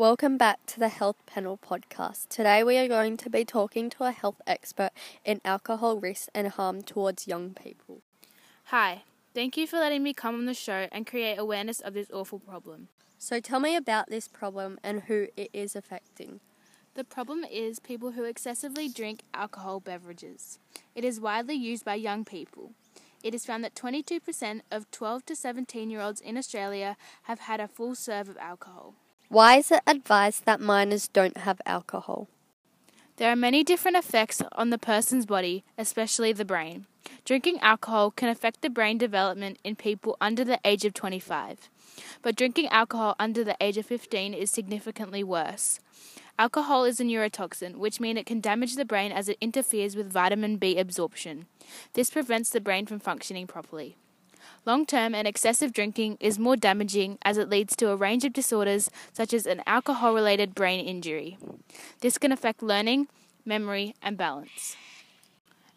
Welcome back to the Health Panel podcast. Today we are going to be talking to a health expert in alcohol risk and harm towards young people. Hi, thank you for letting me come on the show and create awareness of this awful problem. So tell me about this problem and who it is affecting. The problem is people who excessively drink alcohol beverages. It is widely used by young people. It is found that 22% of 12 to 17 year olds in Australia have had a full serve of alcohol. Why is it advised that minors don't have alcohol? There are many different effects on the person's body, especially the brain. Drinking alcohol can affect the brain development in people under the age of 25, but drinking alcohol under the age of 15 is significantly worse. Alcohol is a neurotoxin, which means it can damage the brain as it interferes with vitamin B absorption. This prevents the brain from functioning properly. Long term and excessive drinking is more damaging as it leads to a range of disorders such as an alcohol related brain injury. This can affect learning, memory, and balance.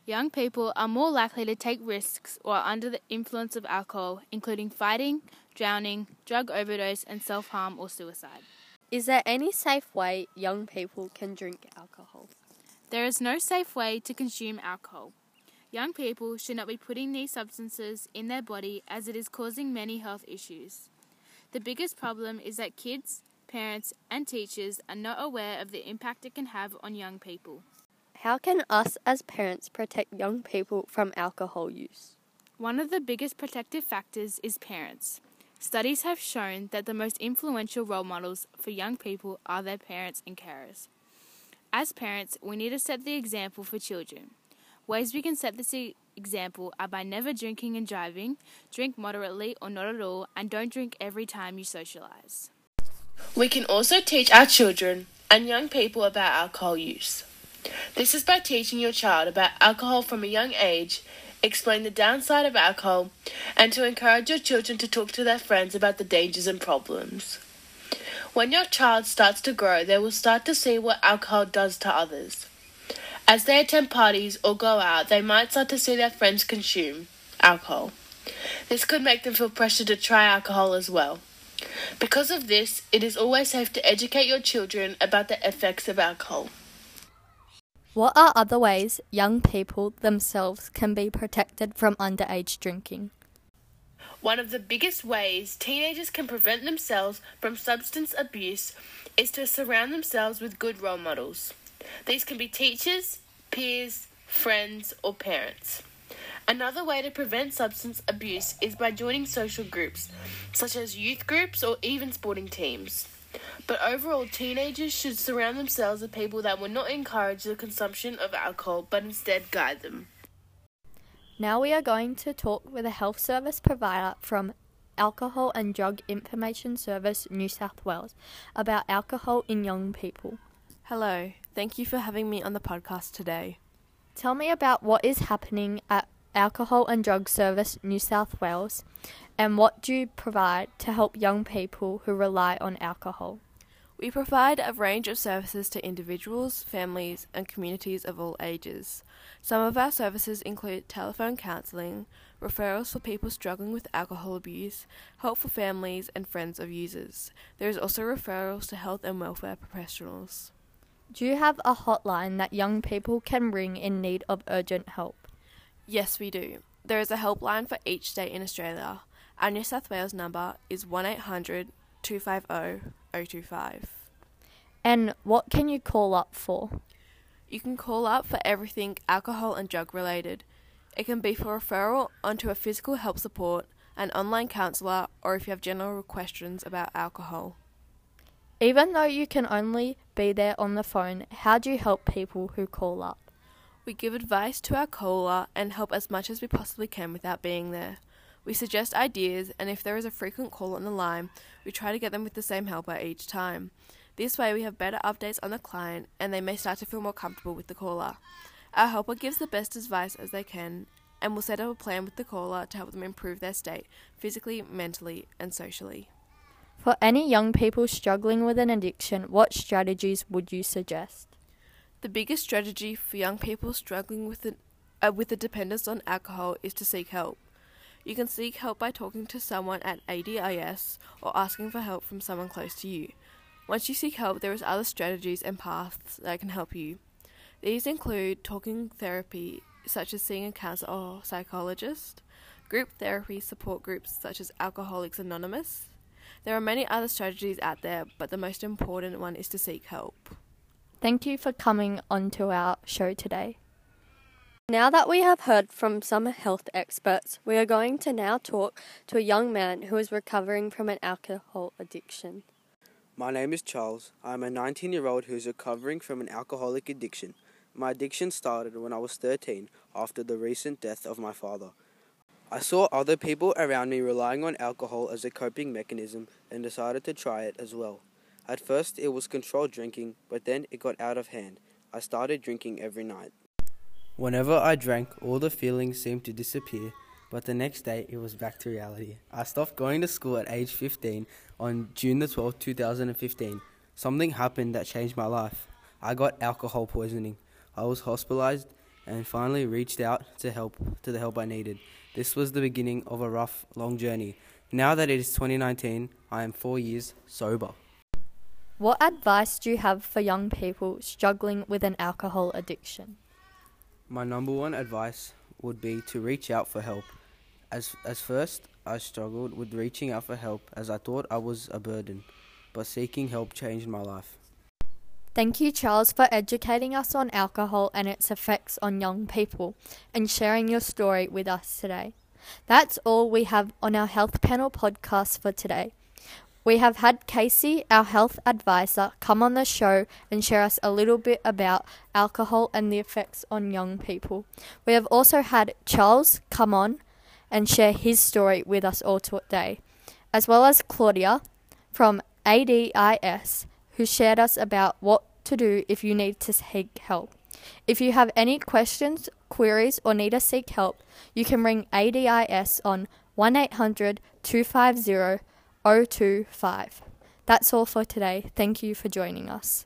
Young people are more likely to take risks while under the influence of alcohol, including fighting, drowning, drug overdose, and self harm or suicide. Is there any safe way young people can drink alcohol? There is no safe way to consume alcohol. Young people should not be putting these substances in their body as it is causing many health issues. The biggest problem is that kids, parents, and teachers are not aware of the impact it can have on young people. How can us as parents protect young people from alcohol use? One of the biggest protective factors is parents. Studies have shown that the most influential role models for young people are their parents and carers. As parents, we need to set the example for children. Ways we can set this example are by never drinking and driving, drink moderately or not at all, and don't drink every time you socialise. We can also teach our children and young people about alcohol use. This is by teaching your child about alcohol from a young age, explain the downside of alcohol, and to encourage your children to talk to their friends about the dangers and problems. When your child starts to grow, they will start to see what alcohol does to others. As they attend parties or go out, they might start to see their friends consume alcohol. This could make them feel pressure to try alcohol as well. Because of this, it is always safe to educate your children about the effects of alcohol. What are other ways young people themselves can be protected from underage drinking? One of the biggest ways teenagers can prevent themselves from substance abuse is to surround themselves with good role models. These can be teachers, peers, friends, or parents. Another way to prevent substance abuse is by joining social groups, such as youth groups or even sporting teams. But overall, teenagers should surround themselves with people that will not encourage the consumption of alcohol but instead guide them. Now we are going to talk with a health service provider from Alcohol and Drug Information Service New South Wales about alcohol in young people. Hello, thank you for having me on the podcast today. Tell me about what is happening at Alcohol and Drug Service New South Wales and what do you provide to help young people who rely on alcohol? We provide a range of services to individuals, families, and communities of all ages. Some of our services include telephone counselling, referrals for people struggling with alcohol abuse, help for families and friends of users. There is also referrals to health and welfare professionals. Do you have a hotline that young people can ring in need of urgent help? Yes, we do. There is a helpline for each state in Australia. Our New South Wales number is 1800 250 025. And what can you call up for? You can call up for everything alcohol and drug related. It can be for referral onto a physical help support, an online counsellor, or if you have general questions about alcohol. Even though you can only be there on the phone, how do you help people who call up? We give advice to our caller and help as much as we possibly can without being there. We suggest ideas, and if there is a frequent call on the line, we try to get them with the same helper each time. This way, we have better updates on the client, and they may start to feel more comfortable with the caller. Our helper gives the best advice as they can, and will set up a plan with the caller to help them improve their state, physically, mentally, and socially. For any young people struggling with an addiction, what strategies would you suggest? The biggest strategy for young people struggling with uh, with a dependence on alcohol is to seek help. You can seek help by talking to someone at ADIS or asking for help from someone close to you. Once you seek help, there is other strategies and paths that can help you. These include talking therapy, such as seeing a counselor or psychologist, group therapy support groups such as Alcoholics Anonymous. There are many other strategies out there, but the most important one is to seek help. Thank you for coming onto our show today. Now that we have heard from some health experts, we are going to now talk to a young man who is recovering from an alcohol addiction. My name is Charles. I am a 19 year old who is recovering from an alcoholic addiction. My addiction started when I was 13 after the recent death of my father. I saw other people around me relying on alcohol as a coping mechanism and decided to try it as well. At first, it was controlled drinking, but then it got out of hand. I started drinking every night. Whenever I drank, all the feelings seemed to disappear, but the next day it was back to reality. I stopped going to school at age 15 on June the 12th, 2015. Something happened that changed my life. I got alcohol poisoning. I was hospitalized and finally reached out to help to the help I needed. This was the beginning of a rough, long journey. Now that it is 2019, I am 4 years sober. What advice do you have for young people struggling with an alcohol addiction? My number one advice would be to reach out for help. As as first, I struggled with reaching out for help as I thought I was a burden, but seeking help changed my life. Thank you, Charles, for educating us on alcohol and its effects on young people and sharing your story with us today. That's all we have on our Health Panel podcast for today. We have had Casey, our health advisor, come on the show and share us a little bit about alcohol and the effects on young people. We have also had Charles come on and share his story with us all today, as well as Claudia from ADIS who shared us about what to do if you need to seek help. If you have any questions, queries, or need to seek help, you can ring ADIS on 1 800 250 025. That's all for today. Thank you for joining us.